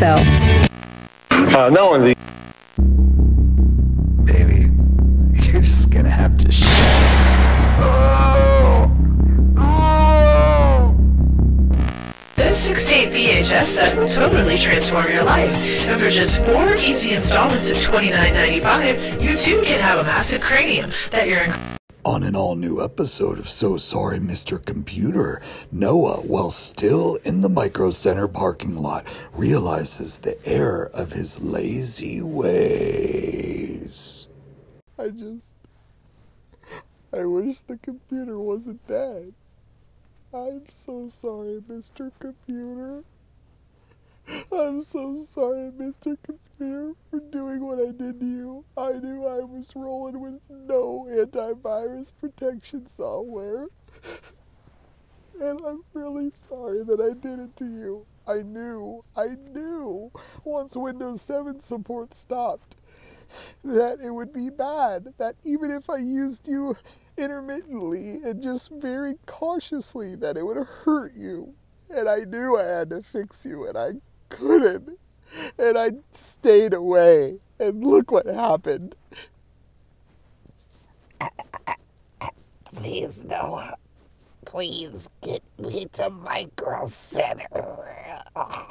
so. Uh, not only Baby, you're just gonna have to sh- oh! Oh! This 68 VHS set will totally transform your life. And for just four easy installments of $29.95, you too can have a massive cranium that you're On an all new episode of So Sorry Mr. Computer, Noah, while still in the Micro Center parking lot, realizes the error of his lazy ways. I just. I wish the computer wasn't dead. I'm so sorry, Mr. Computer. I'm so sorry, Mr. Computer, for doing what I did to you. I knew I was rolling with no antivirus protection software. And I'm really sorry that I did it to you. I knew, I knew, once Windows 7 support stopped, that it would be bad. That even if I used you intermittently and just very cautiously, that it would hurt you. And I knew I had to fix you, and I couldn't. And I stayed away. And look what happened. Please, Noah. Please get me to Micro Center.